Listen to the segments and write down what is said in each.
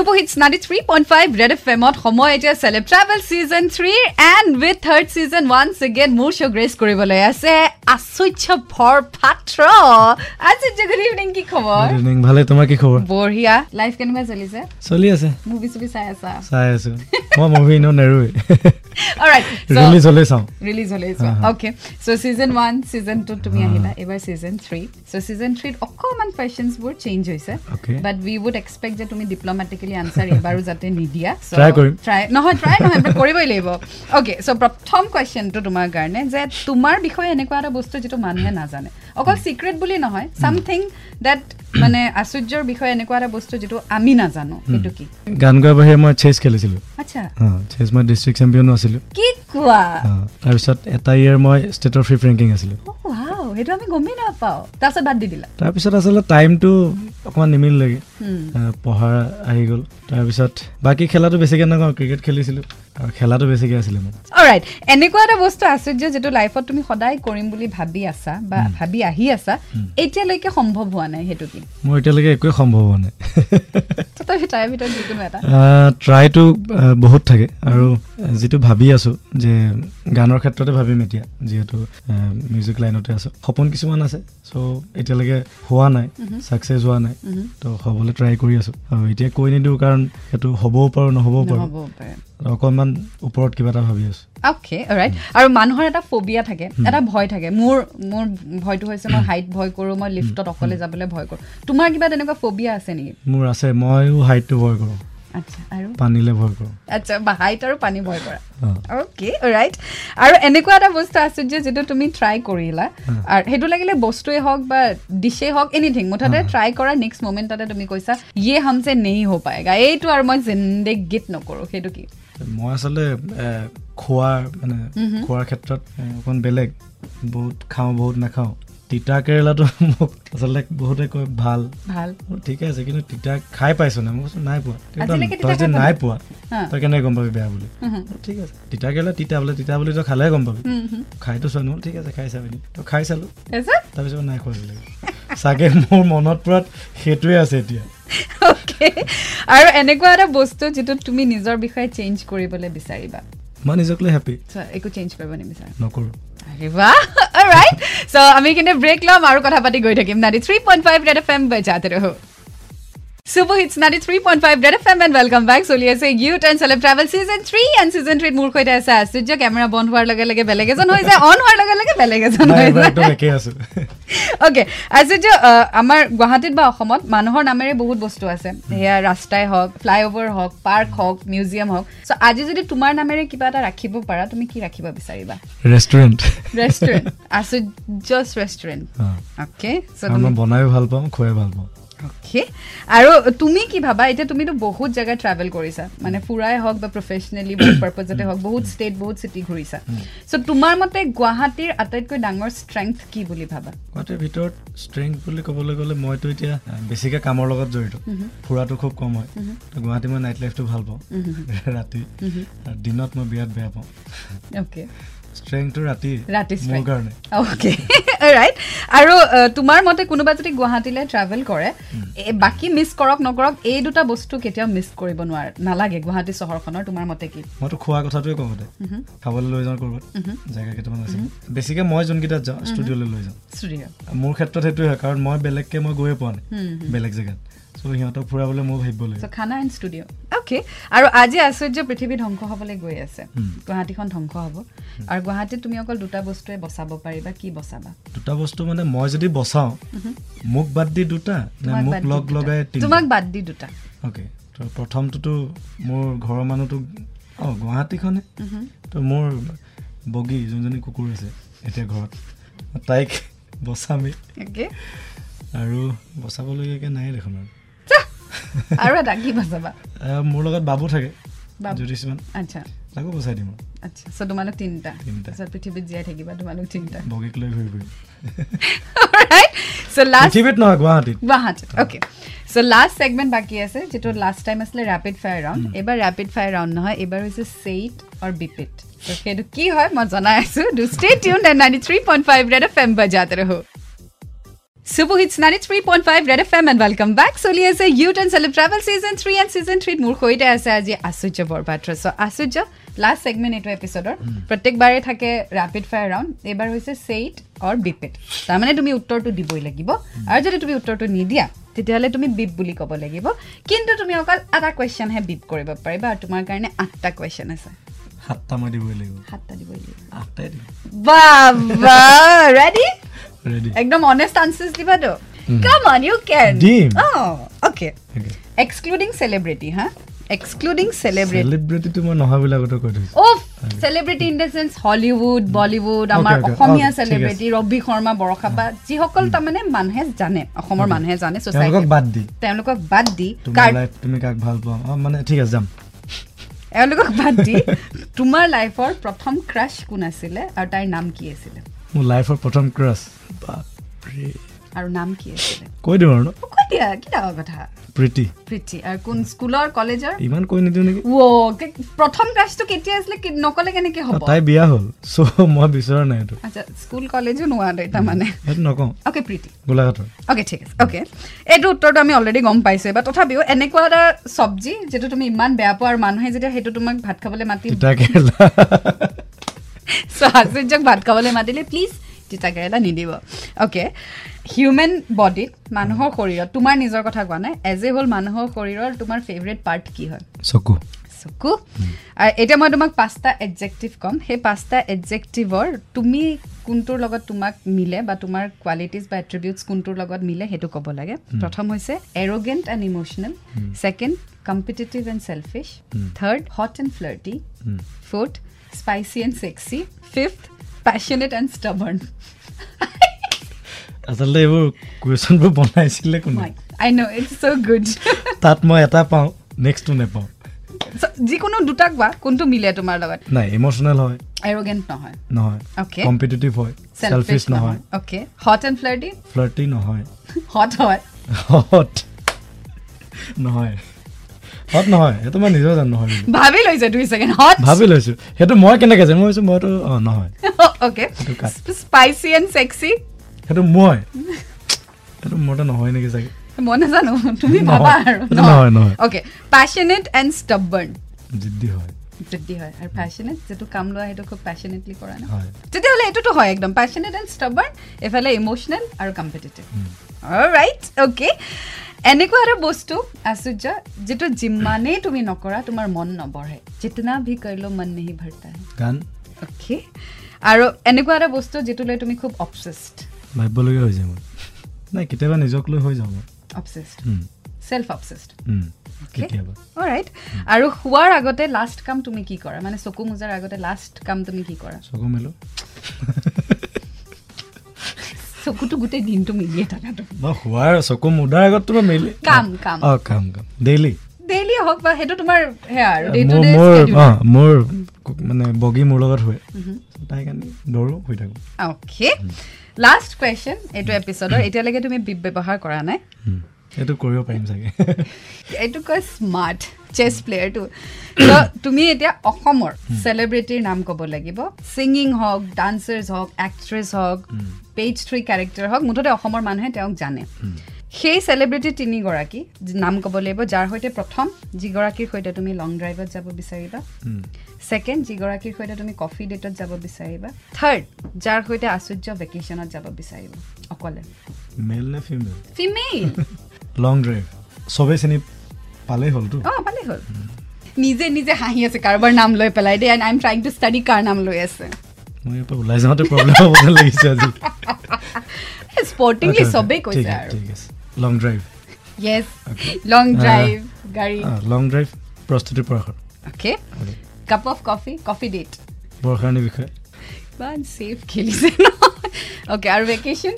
Super hits ninety three point five red F এমত সময় এতিয়া celeb travel season three and with third season once again মোৰ show grace কৰিবলৈ আছে আচুৰ্য ভৰ পাত্ৰ আচুৰ্য গুড ইভিনিং কি খবৰ? ইভিনিং ভালে তোমাৰ কি খবৰ? বঢ়িয়া। লাইফ কেনেকুৱা চলিছে? চলি আছে। মুভি চুভি চাই আছা? চাই আছো। মই মুভি এনেও নেৰোৱে। অলৰাইট ৰিলিজ হ'লেই চাওঁ। ৰিলিজ হ'লে okay so' season one season টুত তুমি আহিলা এইবাৰ ছিজন থ্ৰী চ' ছিজন থ্ৰীত অকণমান কুৱেশ্যনছবোৰ চেঞ্জ হৈছে Okay. But we would expect যে তুমি ডিপ্ল'মেটিকেলি আনচাৰ এইবাৰো যাতে নিদিয়া। ট্ৰাই নহয় ট্ৰাই নহয় কৰিবই লাগিব। অ'কে চ' প্ৰথম কুৱেশ্যনটো তোমাৰ কাৰণে যে তোমাৰ বিষয়ে এনেকুৱা এটা বস্তু যিটো মানুহে নাজানে। অকল চিক্ৰেট বুলি নহয় ছামথিং ডেট মানে আচুৰ্যৰ বিষয়ে এনেকুৱা এটা বস্তু যিটো আমি নাজানো সেইটো কি? গান গোৱাৰ বাহিৰে মই চেছ খেলিছিলোঁ। আচ্ছা। চেছ মই ডিষ্ট্ৰিক্ট চেম্পিয়নো আছিলোঁ। কি কোৱা? তাৰপিছত এটা ইয়েৰ মই ষ্টেটৰ ফিফ ৰেংকিং আছিলোঁ। সেইটো আমি গমেই নাপাওঁ। তাৰপিছত বাদ দি দিলা। তাৰপিছত আচলতে টাইমটো অকণমান নিমিলিলেগৈ হুম। আহ, পঢ়া আহি গ'ল। তাৰপিছত বাকী খেলাটো বেছিকৈ নকওঁ ক্ৰিকেট খেলিছিলোঁ। আৰু খেলাটো বেছিকৈ আছিলে মোৰ। এনেকুৱা এটা বস্তু আচুৰ্য যিটো লাইফত তুমি সদায় কৰিম বুলি ভাবি আছা বা ভাবি আহি আছা এতিয়ালৈকে সম্ভৱ হোৱা নাই সেইটো কি? মোৰ এতিয়ালৈকে একোৱে সম্ভৱ হোৱা নাই। তথাপি তাৰে ভিতৰত যিকোনো এটা। ট্ৰাইটো বহুত থাকে। আৰু যিটো ভাবি আছোঁ যে গানৰ ক্ষেত্ৰতে ভাবিম এতিয়া যিহেতু মিউজিক লাইনতে আছোঁ। সপোন কিছুমান আছে চ' এতিয়ালৈকে হোৱা নাই ছাকচেছ হোৱা নাই। তো হ'বলৈ ট্ৰাই কৰি আছোঁ। আৰু এতিয়া কৈ নিদিওঁ কাৰণ সেইটো হ'বও পাৰোঁ নহ'বও পাৰোঁ। অকণমান ওপৰত কিবা এটা ভাবি আছোঁ। অ'কে ৰাইট আৰু মানুহৰ এটা ফবিয়া থাকে এটা ভয় থাকে। মোৰ মোৰ ভয়টো হৈছে মই হাইট ভয় কৰোঁ মই লিফ্টত অকলে যাবলৈ ভয় কৰোঁ। তোমাৰ কিবা তেনেকুৱা ফবিয়া আছে নেকি? মোৰ আছে ময়ো হাইটটো ভয় কৰোঁ। পানীলৈ ভয় কৰোঁ। আচ্ছা বা হাইট আৰু পানী ভয় কৰা। অঁ। অ'কে ৰাইট আৰু এনেকুৱা এটা বস্তু আছে যে যিটো তুমি ট্ৰাই কৰিলা আৰু সেইটো লাগিলে বস্তুৱে হওক বা ডিছেই হওক এনিথিং মুঠতে ট্ৰাই কৰা নেক্সট মমেণ্টতে তুমি কৈছা ইয়ে হামছে নেহি হ'ব পায়েগা। এইটো আৰু মই জিন্দেগীত নকৰোঁ সেইটো কি? মই আচলতে এ, খোৱাৰ মানে খোৱাৰ ক্ষেত্ৰত অকণ বেলেগ বহুত খাওঁ বহুত নাখাওঁ। তিতা কেৰেলাটো মোক আচলতে বহুতে কয় ভাল। ভাল। ঠিকে আছে কিন্তু তিতা খাই পাইছোঁ নাই? মই কৈছোঁ নাই পোৱা। তই খাই নাই পোৱা। তই কেনেকৈ গম পাবি বেয়া বুলি? ঠিক আছে তিতা কেৰেলা তিতা বোলে তিতা বুলি তই খালেহে গম পাবি। খাইতো চোৱা নহ'ল ঠিক আছে খাই চাবি। তই খাই চালোঁ। তাৰপিছত? নাই খোৱা বেলেগ। চাগে মোৰ মনত পৰাত সেইটোৱে আছে এতিয়া। আৰু এনেকুৱা এটা বস্তু যিটো তুমি নিজৰ বিষয়ে চেঞ্জ কৰিবলৈ বিচাৰিবা। মই নিজক লৈ হেপী একো চেঞ্জ কৰিব নিবিচাৰা। নকৰোঁ। ৰাইট চ' আমি কিন্তু ব্ৰেক ল'ম আৰু কথা পাতি গৈ থাকিম। Ninety three point five red F M বজাতে red F M and welcome back চলি আছে ইউ ten celeb travel season three and season থ্ৰীত মোৰ সৈতে আছে আশ্চৰ্য কেমেৰা বন্ধ হোৱাৰ লগে লগে বেলেগ এজন হৈ যায় অন হোৱাৰ লগে লগে বেলেগ এজন নাই হৈ এইবাৰ যায় একদম একেই আছোঁ অ'কে আশ্চৰ্য আহ, আমাৰ গুৱাহাটীত বা অসমত মানুহৰ নামেৰে বহুত বস্তু আছে সেয়া ৰাস্তাই হওক ফ্লাইঅভাৰ হওক পাৰ্ক হওক মিউজিয়াম হওক চ' আজি যদি তোমাৰ নামেৰে কিবা এটা ৰাখিব পাৰা তুমি কি ৰাখিব বিচাৰিবা ৰেষ্টুৰেণ্ট ৰেষ্টুৰেণ্ট আশ্চৰ্যছ ৰেষ্টুৰেণ্ট অঁ অ'কে চ' কাৰণ মই বনায়ো ভাল পাওঁ খুৱাই ভাল পাওঁ অ'কে আৰু তুমি কি ভাবা? এতিয়া তুমিতো বহুত জেগা ট্ৰেভেল কৰিছা। মানে ফুৰাই হওক বা প্ৰফেচনেলি পাৰ্পজতে হওক বহুত ষ্টেট বহুত চিটি ঘূৰিছা। চ' তোমাৰ মতে গুৱাহাটীৰ আটাইতকৈ ডাঙৰ ষ্ট্ৰেংথ কি বুলি ভাবা? গুৱাহাটীৰ ভিতৰত ষ্ট্ৰেংথ বুলি ক'বলৈ গ'লে মইতো এতিয়া বেছিকৈ কামৰ লগত জড়িত। ফুৰাটো খুব কম হয়। গুৱাহাটী মই নাইট লাইফটো ভাল পাওঁ। ৰাতি। দিনত মই বিৰাট বেয়া পাওঁ। অ'কে ষ্ট্ৰেংথটো ৰাতি ৰাতি মোৰ strength. কাৰণে। অ'কে ৰাইট আৰু আহ, তোমাৰ মতে কোনোবা যদি গুৱাহাটীলৈ ট্ৰেভেল কৰে বাকী মিছ কৰক নকৰক এই দুটা বস্তু কেতিয়াও মিছ কৰিব নোৱাৰে। নালাগে গুৱাহাটী চহৰখনৰ তোমাৰ মতে কি? মইতো খোৱা কথাটোৱে কওঁ খাবলৈ লৈ যাওঁ ক'ৰবাত। জেগা কেইটামান আছে। বেছিকৈ মই যোনকেইটাত যাওঁ ষ্টুডিঅ'লৈ লৈ যাওঁ। মোৰ ক্ষেত্ৰত সেইটোৱে হয় কাৰণ মই বেলেগকৈ মই গৈয়ে পোৱা নাই। বেলেগ জেগাত। চ' সিহঁতক ফুৰাবলৈ মই ভাবিব লাগে খানা এণ্ড ষ্টুডিঅ' অ'কে আৰু আজি আশ্চৰ্য পৃথিৱী ধ্বংস হ'বলৈ গৈ আছে। গুৱাহাটীখন ধ্বংস হ'ব। আৰু গুৱাহাটীত তুমি অকল দুটা বস্তুৱে বচাব পাৰিবা কি বচাবা? দুটা বস্তু মানে মই যদি বচাওঁ মোক বাদ দি দুটা মোক লগ দুটা। লগাই তোমাক বাদ দি দুটা। অ'কে প্ৰথমটোতো মোৰ ঘৰৰ মানুহটো অঁ গুৱাহাটীখনে। তো মোৰ বগী যোনজনী কুকুৰ আছে এতিয়া ঘৰত তাইক বচামেই। আৰু বচাবলগীয়াকৈ নাই দেখোন আৰু। আৰু এটা কি বচাবা? মোৰ লগত বাবু থাকে বাবু। জ্যোতিষমান। আচ্ছা। তাকো বচাই দিম। আৰু আচ্ছা চ' তোমালোক তিনিটা। তিনিটা। তাৰপিছত পৃথিৱীত জীয়াই থাকিবা তোমালোক তিনিটা। বগীক লৈ ঘূৰি ফুৰিম। Alright. So last পৃথিৱীত নহয় গুৱাহাটীত। গুৱাহাটীত অ'কে চ' লাষ্ট ছেগমেণ্ট বাকী আছে যিটো লাষ্ট টাইম আছিলে ৰেপিড ফায়াৰ ৰাউণ্ড এইবাৰ ৰেপিড ফায়াৰ ৰাউণ্ড নহয় এইবাৰ হৈছে চেইট অৰ বিপিট চ' সেইটো কি হয় মই জনাই আছোঁ। Do stay tune and ninety three point five red F M বজাতে ৰহো। Super Hits 93.5 Red FM and welcome back. চলি আছে youth and celeb travel season three and season থ্ৰীত মোৰ সৈতে আছে আজি Achurjya Borpatra so' Achurjya last segment এইটো এপিছডৰ প্ৰত্যেকবাৰে থাকে ৰেপিড ফায়াৰ ৰাউণ্ড এইবাৰ হৈছে ছেইট অৰ বিপিড তাৰমানে তুমি উত্তৰটো দিবই লাগিব আৰু যদি তুমি উত্তৰটো নিদিয়া তেতিয়াহ'লে তুমি বিপ বুলি ক'ব লাগিব কিন্তু তুমি অকল এটা কুৱেশ্যনহে বিপ কৰিব পাৰিবা আৰু তোমাৰ কাৰণে আঠটা কুৱেশ্যন আছে সাতটা মই দিবই লাগিব সাতটা দিবই লাগিব আঠটাই দিম ৰেডি ৰেডি একদম অনেষ্ট আনচাৰ্ছ দিবাতো Mm. Come on you can দিম। অ'কে এক্সক্লুডিং চেলিব্ৰিটি হা এক্সক্লুডিং চেলিব্ৰিটি চেলিব্ৰিটিটো মই নহয় বুলি আগতে কৈ থৈছোঁ অ' celebrity in the sense Hollywood Bollywood আমাৰ. অসমীয়া Okay, ঠিক চেলিব্ৰিটি ৰবি শৰ্মা বৰষাপা যিসকল তাৰমানে মানুহে জানে অসমৰ মানুহে জানে তেওঁলোকক ছ'চাইটি বাদ দি তেওঁলোকক বাদ দি তুমি কাক ভাল পোৱা অঁ মানে ঠিক আছে যাম এওঁলোকক বাদ দি তোমাৰ লাইফৰ প্ৰথম ক্ৰাছ কোন আছিলে আৰু তাইৰ নাম কি আছিলে মোৰ লাইফৰ প্ৰথম ক্ৰাছ বাপৰে। আৰু নাম কি আছিলে? কৈ দিওঁ আৰু কৈ দিয়া কি ডাঙৰ কথা? প্ৰীতি। প্ৰীতি। আৰু কোন স্কুলৰ কলেজৰ? ইমান কৈ নিদিওঁ নেকি? কে- প্ৰথম ক্ৰাছটো কেতিয়া আছিলে নকলে কেনেকে হ'ব? তাই বিয়া হ'ল চ' মই বিচৰা নাই এইটো। আচ্ছা স্কুল কলেজো তাৰমানে। সেইটো নকওঁ। অ'কে প্ৰীতি। গোলাঘাটৰ। অ'কে ঠিক আছে। অ'কে এইটো উত্তৰটো আমি অলৰেডি গম পাইছোঁ বা তথাপিও এনেকুৱা এটা চব্জি যিটো তুমি ইমান বেয়া পোৱা আৰু মানুহে যেতিয়া সেইটো তোমাক ভাত খাবলৈ মাতি চ' আচুৰ্যক ভাত খাবলৈ মাতিলে প্লিজ তিতা কেৰেলা নিদিব। অ'কে হিউমেন বডিত মানুহৰ শৰীৰত তোমাৰ নিজৰ কথা কোৱা নাই এজ এ হ'ল মানুহৰ শৰীৰৰ তোমাৰ ফেভৰেট পাৰ্ট কি হয়? চকু। চকু। এতিয়া মই তোমাক পাঁচটা এডজেক্টিভ ক'ম। সেই পাঁচটা এডজেক্টিভৰ তুমি কোনটোৰ লগত তোমাক মিলে বা তোমাৰ কোৱালিটিজ বা এট্ৰিবিউটছ কোনটোৰ লগত মিলে সেইটো ক'ব লাগে। প্ৰথম হৈছে arrogant and emotional second competitive and selfish third hot and flirty fourth spicy and sexy fifth passionate and stubborn আচলতে এইবোৰ কুৱেশ্যনবোৰ বনাইছিলে কোনে? আই ন' ইটছ চ' গুড তাত মই এটা পাওঁ নেক্সটটো নেপাওঁ। যিকোনো দুটা কোৱা কোনটো মিলে তোমাৰ লগত? নাই ইম'চনেল হয়। এৰগেণ্ট নহয়। নহয়। অ'কে কম্পিটিটিভ হয়। চেলফিছ নহয়। Okay hot and flirty flirty নহয়। হট হয় হট নহয়। হট নহয় সেইটো মই নিজেও জানো নহয়। ভাবি লৈছে দুই ছেকেণ্ড হট ভাবি লৈছো। সেইটো মই কেনেকে জানো মই ভাবিছো মইতো অঁ নহয়। অ'কে। স্পাইচি এণ্ড ছেক্সি সেইটো মই। সেইটো মোৰতো নহয় নেকি চাগে। মই নাজানো তুমি ভাবা আৰু নহয়, নহয়। অ'কে পেশ্যনেট এণ্ড ষ্টাবাৰ্ণ জিদ্দি হয়। যদি হয় আৰু পেশ্যনেট যিটো কাম লোৱা সেইটো খুব পেশ্যনেটলি কৰা ন? তেতিয়াহ'লে এইটোতো হয় একদম পেশ্যনেট এণ্ড ষ্টাবাৰ্ণ এইফালে ইম'চনেল আৰু কম্পিটিটিভ। ৰাইট অ'কে এনেকুৱা এটা বস্তু আচুৰ্য যিটো যিমানেই তুমি নকৰা তোমাৰ মন নবঢ়ে। জিতনা ভি কৰিলো মন নেহি ভৰতা গান? অ'কে আৰু এনেকুৱা এটা বস্তু যিটো লৈ তুমি খুব অবচেছড ভাবিবলগীয়া হৈ যায় মোৰ। নাই কেতিয়াবা নিজক লৈ হৈ যাওঁ মই। উম, চেল্ফ. কেতিয়াবা। ৰাইট আৰু শোৱাৰ আগতে লাষ্ট কাম তুমি কি কৰা? মানে চকু মোজাৰ আগতে লাষ্ট কাম তুমি কি কৰা? চকু মেলো। চকুটো গোটেই দিনটো মিলিয়ে থাকাটো মই শোৱাৰ চকু মুদাৰ আগততো মই মেলি কাম, কাম। অঁ কাম কাম। ডেইলি ডেইলি হওক বা সেইটো তোমাৰ সেয়া আৰু মোৰ মানে বগী মোৰ লগত শুৱে তাই কাৰণে দৌৰো শুই থাকোঁ। অ'কে লাষ্ট কুৱেশ্যন এইটো এপিছডৰ এতিয়ালৈকে তুমি বিপ ব্যৱহাৰ কৰা নাই সেইটো কৰিব পাৰিম চাগে। এইটো কয় স্মাৰ্ট চেছ প্লেয়াৰটো তুমি এতিয়া অসমৰ চেলিব্ৰিটিৰ নাম ক'ব লাগিব। ছিংগিং হওক ডান্সাৰ্ছ হওক এক্ট্ৰেছ হওক পেজ থ্ৰী কেৰেক্টাৰ হওক মুঠতে অসমৰ মানুহে তেওঁক জানে। সেই চেলিব্ৰিটি তিনিগৰাকী নাম ক'ব লাগিব যাৰ সৈতে প্ৰথম যিগৰাকীৰ সৈতে তুমি লং ড্ৰাইভত যাব বিচাৰিবা। ছেকেণ্ড যিগৰাকীৰ সৈতে তুমি কফি ডেটত যাব বিচাৰিবা। থাৰ্ড যাৰ সৈতে আচুৰ্য ভেকেশ্যনত যাব বিচাৰিবা অকলে। ফিমেল ফিমেইল লং ড্ৰাইভ চবেই চিনি পালেই হ'লতো অঁ ভালেই হ'ল। নিজে নিজে হাঁহি আছে কাৰোবাৰ নাম লৈ পেলাই দেই and I am trying to study কাৰ নাম লৈ আছে। মই ইয়াৰ পৰা ওলাই যাওঁতে প্ৰব্লেম হ'ব যেন লাগিছে আজি। স্পৰ্টিংলি চবেই কৈছে আৰু। ঠিক আছে। Long drive yes long drive গাড়ী। লং ড্ৰাইভ প্ৰস্তুতি Parashar okay cup of coffee coffee date বৰষাৰণীৰ বিষয়ে? ইমান ছেফ খেলিছে অ'কে আৰু vacation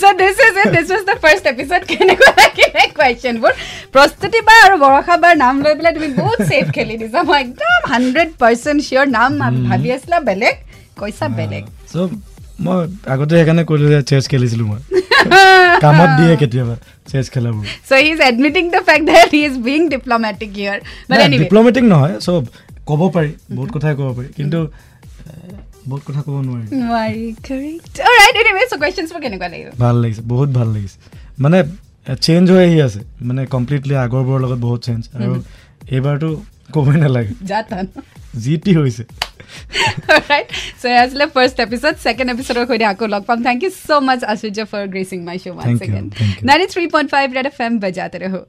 so this is it. This was the first episode. কেনেকুৱা লাগিলে কুৱেশ্যনবোৰ প্ৰস্তুতি বা আৰু বৰষা বাৰ নাম লৈ পেলাই তুমি বহুত ছেফ খেলি দিছা মই একদম হাণ্ড্ৰেড পাৰ্চেণ্ট চিয়'ৰ নাম ভাবি আছিলা বেলেগ কৈছা বেলেগ চ' মই আগতে সেইকাৰণে ক'লো যে চেছ খেলিছিলোঁ মই কামত দিয়ে কেতিয়াবা চেছ খেলাবোৰ so he is admitting the fact that he is being diplomatic here. But anyway. Diplomatic নহয় চ' ক'ব পাৰি বহুত কথাই ক'ব পাৰি কিন্তু বহুত কথা ক'ব নোৱাৰি। বহুত ভাল লাগিছে। মানে চেঞ্জ হৈ আহি আছে। মানে কমপ্লিটলি আগৰবোৰৰ লগত বহুত চেঞ্জ আৰু এইবাৰটো ক'বই নালাগে। যি টি হৈছে। আছিলে ফাৰ্ষ্ট এপিছড ছেকেণ্ড এপিছডৰ সৈতে আকৌ লগ পাম। Thank you so' much Achurjya for gracing my show' one second nine three point five red F M বজাতে হ'ব